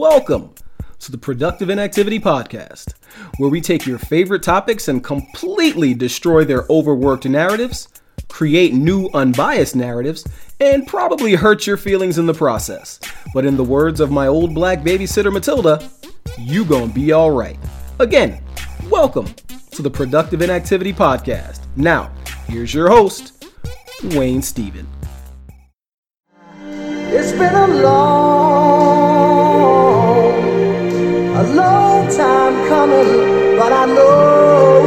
Welcome to the Productive Inactivity Podcast, where we take your favorite topics and completely destroy their overworked narratives, create new unbiased narratives, and probably hurt your feelings in the process. But in the words of my old black babysitter Matilda, you gonna be alright. Again, welcome to the Productive Inactivity Podcast. Now, here's your host, Wayne Steven. It's been a long, a long time coming, but I know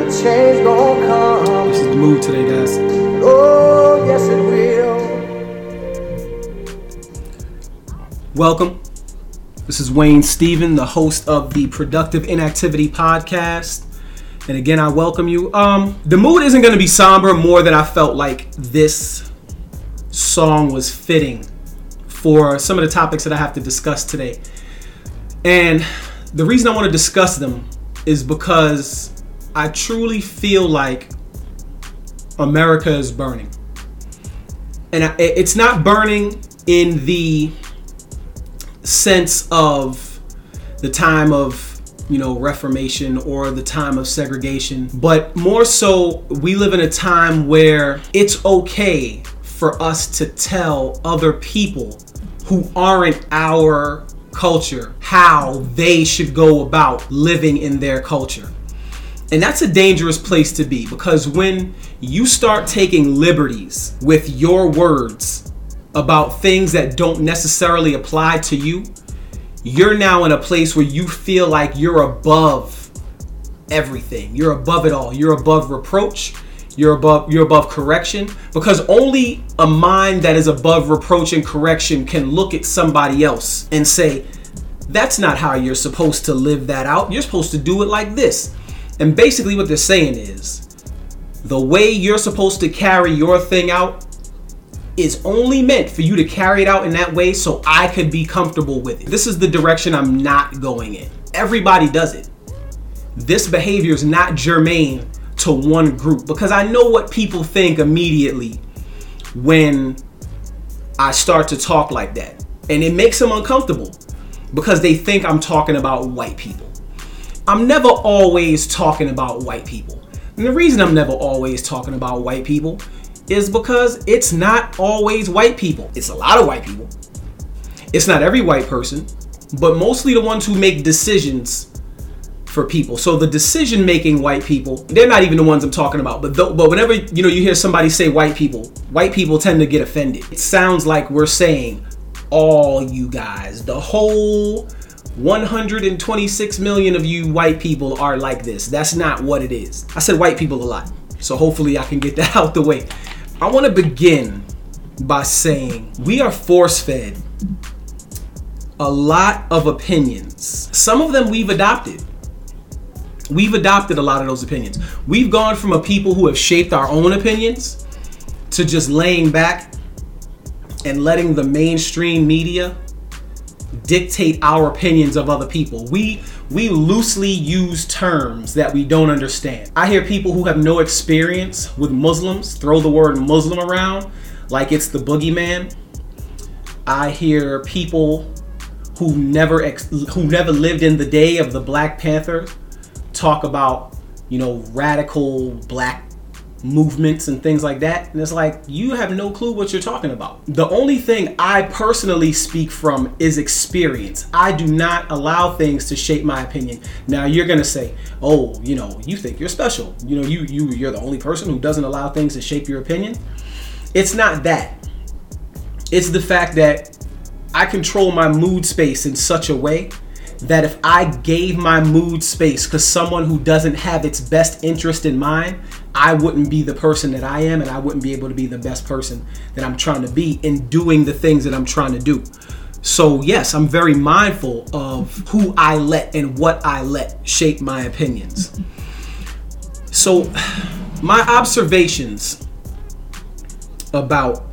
a change gonna come. This is the mood today, guys. Oh, yes it will. Welcome. This is Wayne Stephen, the host of the Productive Inactivity Podcast. And again, I welcome you. Um, the mood isn't going to be somber more than I felt like this song was fitting for some of the topics that I have to discuss today. And the reason I want to discuss them is because I truly feel like America is burning. And it's not burning in the sense of the time of you know reformation or the time of segregation but more so we live in a time where it's okay for us to tell other people who aren't our culture how they should go about living in their culture and that's a dangerous place to be because when you start taking liberties with your words about things that don't necessarily apply to you, you're now in a place where you feel like you're above everything. You're above it all. You're above reproach. You're above you're above correction because only a mind that is above reproach and correction can look at somebody else and say that's not how you're supposed to live that out. You're supposed to do it like this. And basically what they're saying is the way you're supposed to carry your thing out is only meant for you to carry it out in that way so I could be comfortable with it. This is the direction I'm not going in. Everybody does it. This behavior is not germane to one group because I know what people think immediately when I start to talk like that. And it makes them uncomfortable because they think I'm talking about white people. I'm never always talking about white people. And the reason I'm never always talking about white people is because it's not always white people. It's a lot of white people. It's not every white person, but mostly the ones who make decisions for people. So the decision making white people, they're not even the ones I'm talking about. But th- but whenever you know you hear somebody say white people, white people tend to get offended. It sounds like we're saying all you guys, the whole 126 million of you white people are like this. That's not what it is. I said white people a lot. So hopefully I can get that out the way. I want to begin by saying we are force fed a lot of opinions. Some of them we've adopted. We've adopted a lot of those opinions. We've gone from a people who have shaped our own opinions to just laying back and letting the mainstream media dictate our opinions of other people. We we loosely use terms that we don't understand. I hear people who have no experience with Muslims throw the word Muslim around like it's the boogeyman. I hear people who never ex- who never lived in the day of the Black Panther talk about, you know, radical black movements and things like that. And it's like, you have no clue what you're talking about. The only thing I personally speak from is experience. I do not allow things to shape my opinion. Now you're gonna say, oh, you know, you think you're special. You know, you you you're the only person who doesn't allow things to shape your opinion. It's not that. It's the fact that I control my mood space in such a way that if I gave my mood space because someone who doesn't have its best interest in mind, I wouldn't be the person that I am and I wouldn't be able to be the best person that I'm trying to be in doing the things that I'm trying to do. So, yes, I'm very mindful of who I let and what I let shape my opinions. So, my observations about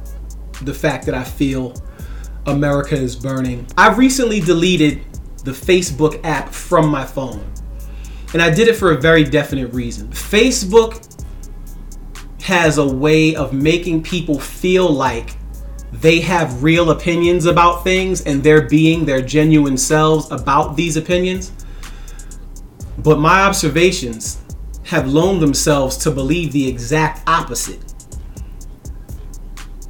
the fact that I feel America is burning. I recently deleted the Facebook app from my phone. And I did it for a very definite reason. Facebook has a way of making people feel like they have real opinions about things and they're being their genuine selves about these opinions. But my observations have loaned themselves to believe the exact opposite.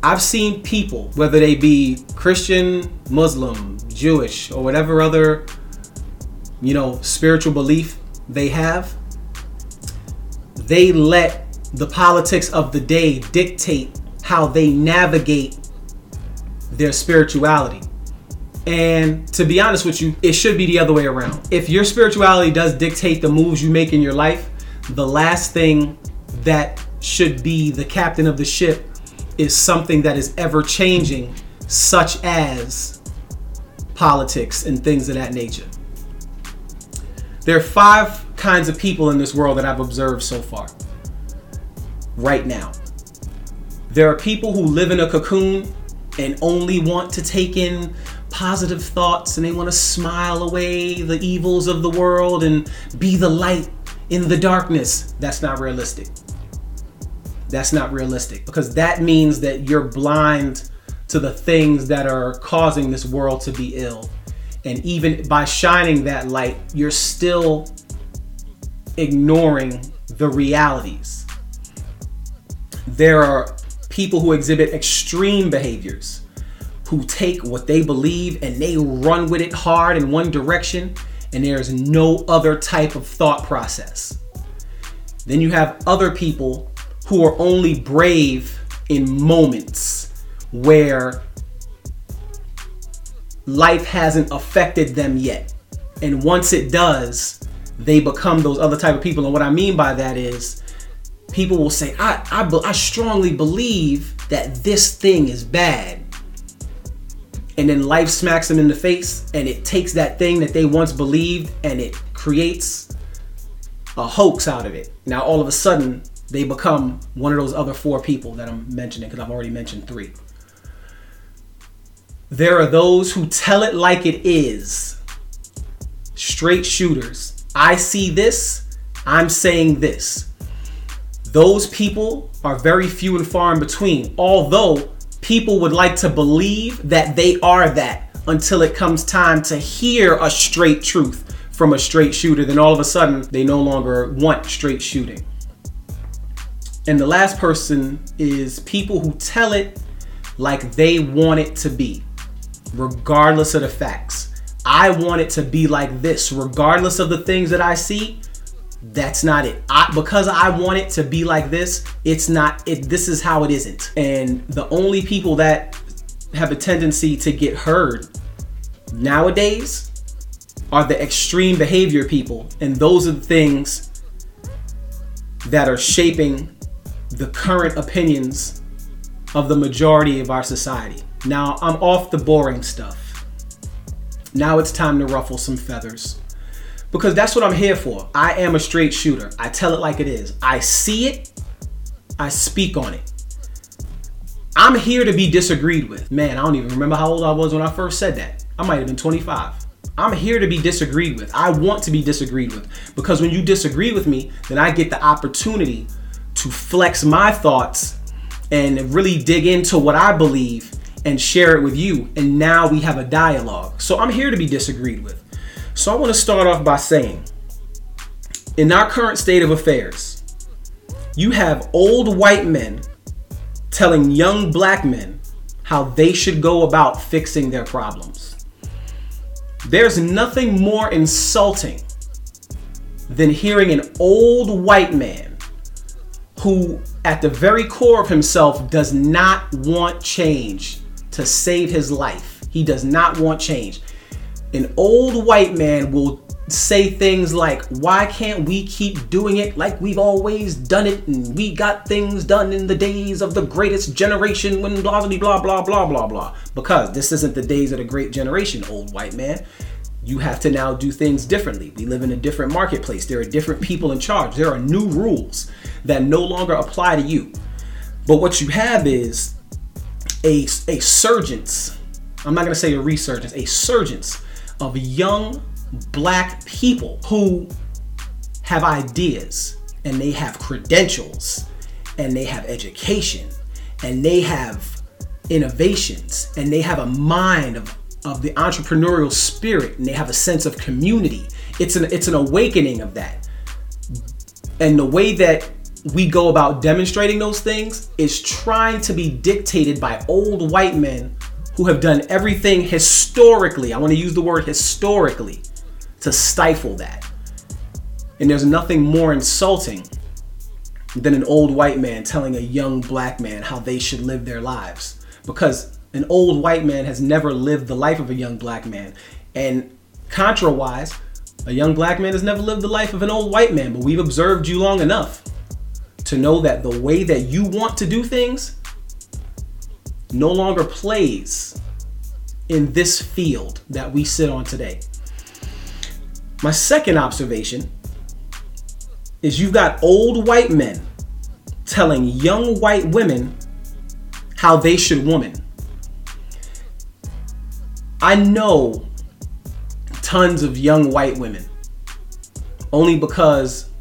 I've seen people, whether they be Christian, Muslim, Jewish, or whatever other, you know, spiritual belief they have, they let the politics of the day dictate how they navigate their spirituality. And to be honest with you, it should be the other way around. If your spirituality does dictate the moves you make in your life, the last thing that should be the captain of the ship is something that is ever changing, such as politics and things of that nature. There are five kinds of people in this world that I've observed so far, right now. There are people who live in a cocoon and only want to take in positive thoughts and they want to smile away the evils of the world and be the light in the darkness. That's not realistic. That's not realistic because that means that you're blind to the things that are causing this world to be ill. And even by shining that light, you're still ignoring the realities. There are people who exhibit extreme behaviors who take what they believe and they run with it hard in one direction and there's no other type of thought process. Then you have other people who are only brave in moments where life hasn't affected them yet. And once it does, they become those other type of people. And what I mean by that is people will say, I, I, I strongly believe that this thing is bad. And then life smacks them in the face and it takes that thing that they once believed and it creates a hoax out of it. Now, all of a sudden, they become one of those other four people that I'm mentioning because I've already mentioned three. There are those who tell it like it is. Straight shooters. I see this, I'm saying this. Those people are very few and far in between, although people would like to believe that they are that until it comes time to hear a straight truth from a straight shooter, then all of a sudden they no longer want straight shooting. And the last person is people who tell it like they want it to be, regardless of the facts. I want it to be like this, regardless of the things that I see. That's not it. I, because I want it to be like this, it's not it. This is how it isn't. And the only people that have a tendency to get heard nowadays are the extreme behavior people. And those are the things that are shaping the current opinions of the majority of our society. Now, I'm off the boring stuff. Now it's time to ruffle some feathers. Because that's what I'm here for. I am a straight shooter. I tell it like it is. I see it, I speak on it. I'm here to be disagreed with. Man, I don't even remember how old I was when I first said that. I might have been 25. I'm here to be disagreed with. I want to be disagreed with. Because when you disagree with me, then I get the opportunity to flex my thoughts and really dig into what I believe and share it with you. And now we have a dialogue. So I'm here to be disagreed with. So I want to start off by saying in our current state of affairs, you have old white men telling young black men how they should go about fixing their problems. There's nothing more insulting than hearing an old white man who, at the very core of himself, does not want change to save his life. He does not want change. An old white man will say things like, Why can't we keep doing it like we've always done it? And we got things done in the days of the greatest generation when blah, blah, blah, blah, blah, blah, blah. Because this isn't the days of the great generation, old white man you have to now do things differently. We live in a different marketplace. There are different people in charge. There are new rules that no longer apply to you. But what you have is a, a surgence, I'm not to say a resurgence, a surgence of young black people who have ideas and they have credentials and they have education and they have innovations and they have a mind of, of the entrepreneurial spirit and they have a sense of community. It's an it's an awakening of that. And the way that we go about demonstrating those things is trying to be dictated by old white men who have done everything historically. I want to use the word historically to stifle that. And there's nothing more insulting than an old white man telling a young black man how they should live their lives. Because an old white man has never lived the life of a young black man. And contra wise, a young black man has never lived the life of an old white man, but we've observed you long enough to know that the way that you want to do things no longer plays in this field that we sit on today. My second observation is you've got old white men telling young white women how they should woman. I know tons of young white women only because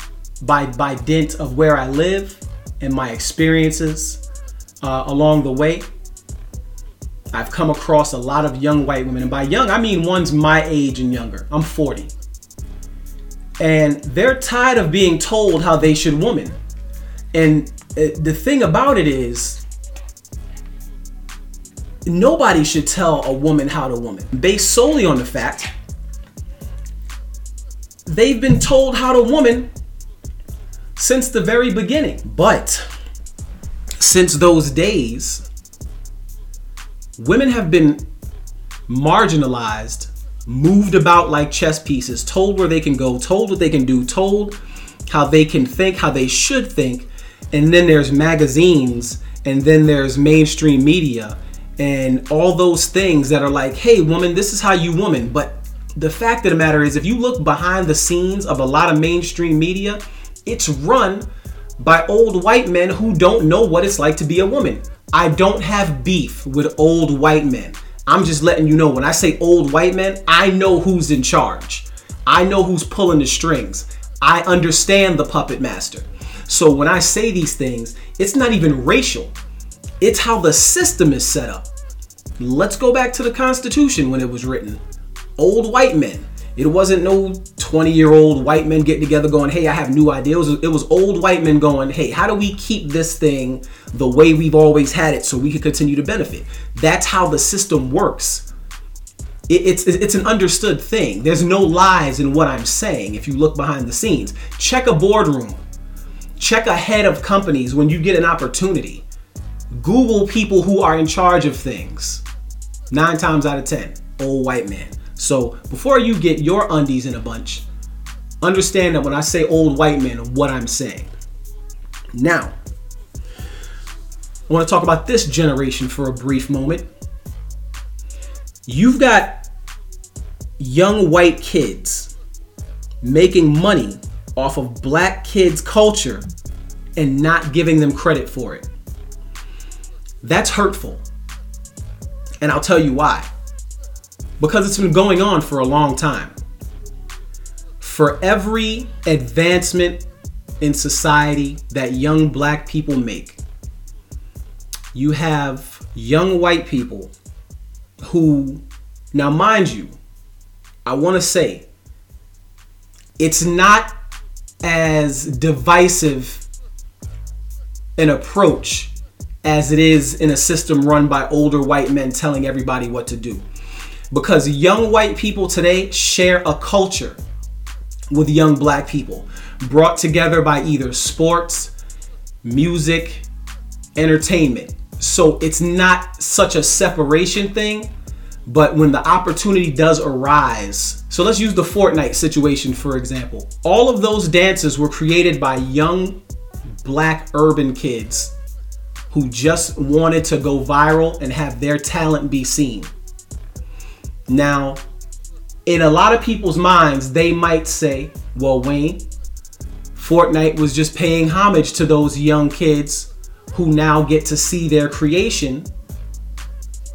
by by dint of where I live and my experiences uh, along the way, I've come across a lot of young white women, and by young I mean ones my age and younger. I'm 40. And they're tired of being told how they should woman. And uh, the thing about it is, nobody should tell a woman how to woman based solely on the fact they've been told how to woman since the very beginning. But since those days, women have been marginalized, moved about like chess pieces, told where they can go, told what they can do, told how they can think, how they should think. And then there's magazines, and then there's mainstream media, and all those things that are like, hey, woman, this is how you woman. But the fact of the matter is, if you look behind the scenes of a lot of mainstream media, it's run by old white men who don't know what it's like to be a woman. I don't have beef with old white men. I'm just letting you know when I say old white men, I know who's in charge. I know who's pulling the strings. I understand the puppet master. So when I say these things, it's not even racial. It's how the system is set up. Let's go back to the Constitution when it was written. Old white men. It wasn't no 20 year old white men getting together going, hey, I have new ideas. It was old white men going, hey, how do we keep this thing the way we've always had it so we can continue to benefit? That's how the system works. It's, it's an understood thing. There's no lies in what I'm saying if you look behind the scenes. Check a boardroom, check a head of companies when you get an opportunity. Google people who are in charge of things. Nine times out of 10, old white man. So before you get your undies in a bunch, understand that when I say old white man, what I'm saying. Now, I want to talk about this generation for a brief moment. You've got young white kids making money off of black kids' culture and not giving them credit for it. That's hurtful. And I'll tell you why because it's been going on for a long time. For every advancement in society that young black people make, you have young white people who, now mind you, I want to say, it's not as divisive an approach as it is in a system run by older white men telling everybody what to do because young white people today share a culture with young black people brought together by either sports, music, entertainment. So it's not such a separation thing, but when the opportunity does arise, so let's use the Fortnite situation for example. All of those dances were created by young black urban kids who just wanted to go viral and have their talent be seen. Now, in a lot of people's minds, they might say, well, Wayne, Fortnite was just paying homage to those young kids who now get to see their creation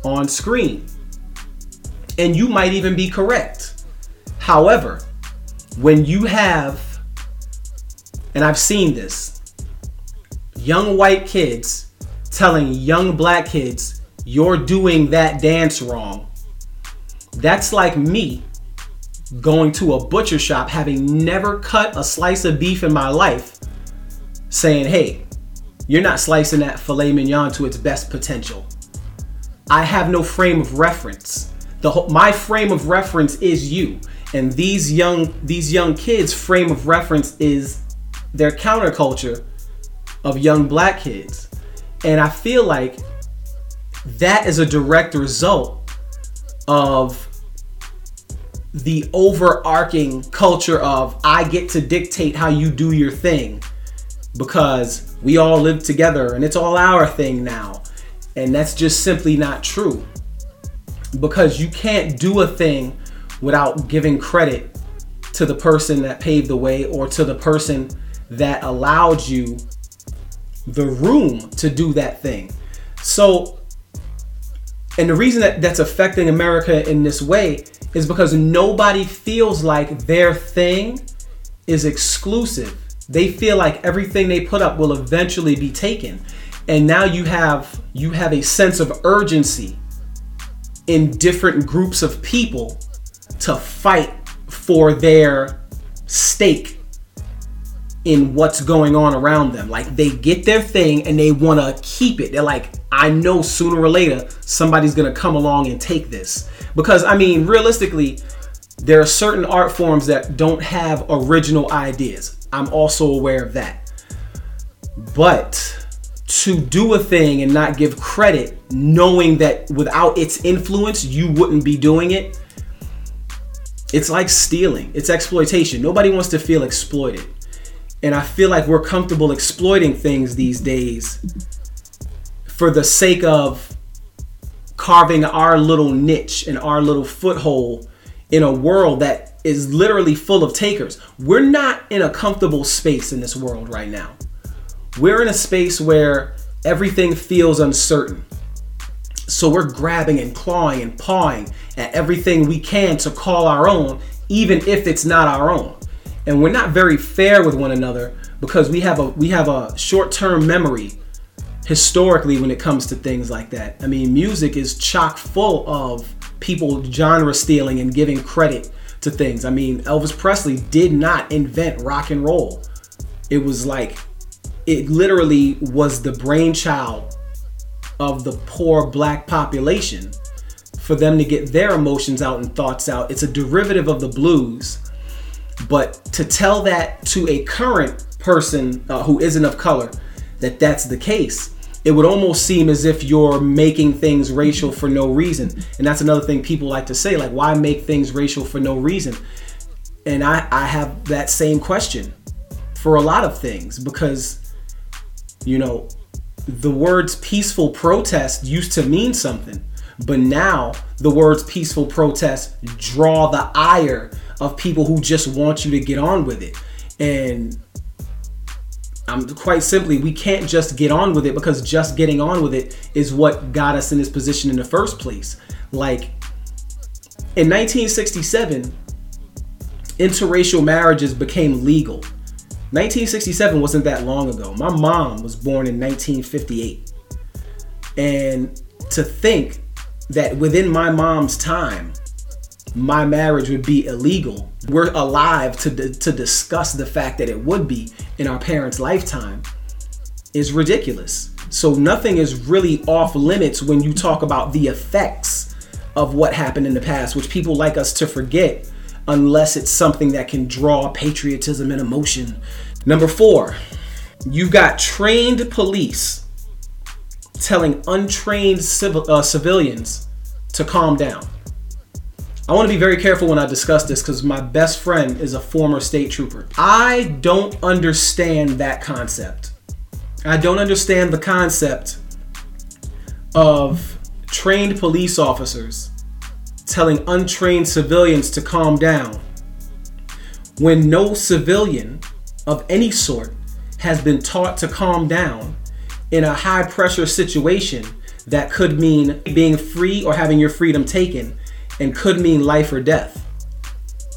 on screen. And you might even be correct. However, when you have, and I've seen this, young white kids telling young black kids, you're doing that dance wrong. That's like me going to a butcher shop having never cut a slice of beef in my life saying, hey, you're not slicing that filet mignon to its best potential. I have no frame of reference. The whole, my frame of reference is you, and these young these young kids' frame of reference is their counterculture of young black kids, and I feel like that is a direct result of the overarching culture of I get to dictate how you do your thing because we all live together and it's all our thing now. And that's just simply not true. Because you can't do a thing without giving credit to the person that paved the way or to the person that allowed you the room to do that thing. So, and the reason that that's affecting America in this way is because nobody feels like their thing is exclusive. They feel like everything they put up will eventually be taken. And now you have you have a sense of urgency in different groups of people to fight for their stake in what's going on around them. Like they get their thing and they want to keep it. They're like, I know sooner or later somebody's going to come along and take this. Because I mean, realistically, there are certain art forms that don't have original ideas. I'm also aware of that. But to do a thing and not give credit, knowing that without its influence, you wouldn't be doing it, it's like stealing. It's exploitation. Nobody wants to feel exploited. And I feel like we're comfortable exploiting things these days for the sake of carving our little niche and our little foothold in a world that is literally full of takers. We're not in a comfortable space in this world right now. We're in a space where everything feels uncertain. So we're grabbing and clawing and pawing at everything we can to call our own, even if it's not our own and we're not very fair with one another because we have a we have a short-term memory historically when it comes to things like that. I mean, music is chock full of people genre stealing and giving credit to things. I mean, Elvis Presley did not invent rock and roll. It was like it literally was the brainchild of the poor black population for them to get their emotions out and thoughts out. It's a derivative of the blues but to tell that to a current person uh, who isn't of color that that's the case, it would almost seem as if you're making things racial for no reason. And that's another thing people like to say, like, why make things racial for no reason? And I, I have that same question for a lot of things because, you know, the words peaceful protest used to mean something. But now the words peaceful protest draw the ire of people who just want you to get on with it. And I'm quite simply, we can't just get on with it because just getting on with it is what got us in this position in the first place. Like in 1967, interracial marriages became legal. 1967 wasn't that long ago. My mom was born in 1958. And to think that within my mom's time, my marriage would be illegal. We're alive to, to discuss the fact that it would be in our parents' lifetime is ridiculous. So nothing is really off limits when you talk about the effects of what happened in the past, which people like us to forget unless it's something that can draw patriotism and emotion. Number four, you've got trained police telling untrained civil, uh, civilians to calm down. I want to be very careful when I discuss this because my best friend is a former state trooper. I don't understand that concept. I don't understand the concept of trained police officers telling untrained civilians to calm down when no civilian of any sort has been taught to calm down in a high pressure situation that could mean being free or having your freedom taken and could mean life or death.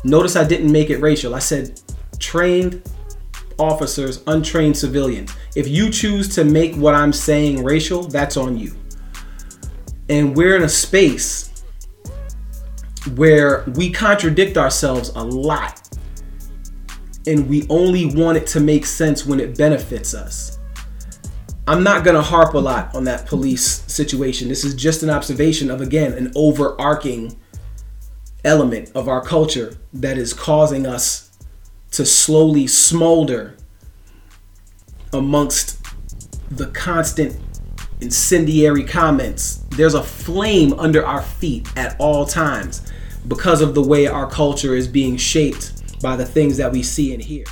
Notice I didn't make it racial. I said trained officers, untrained civilians. If you choose to make what I'm saying racial, that's on you. And we're in a space where we contradict ourselves a lot. And we only want it to make sense when it benefits us. I'm not going to harp a lot on that police situation. This is just an observation of, again, an overarching element of our culture that is causing us to slowly smolder amongst the constant incendiary comments. There's a flame under our feet at all times because of the way our culture is being shaped by the things that we see and hear.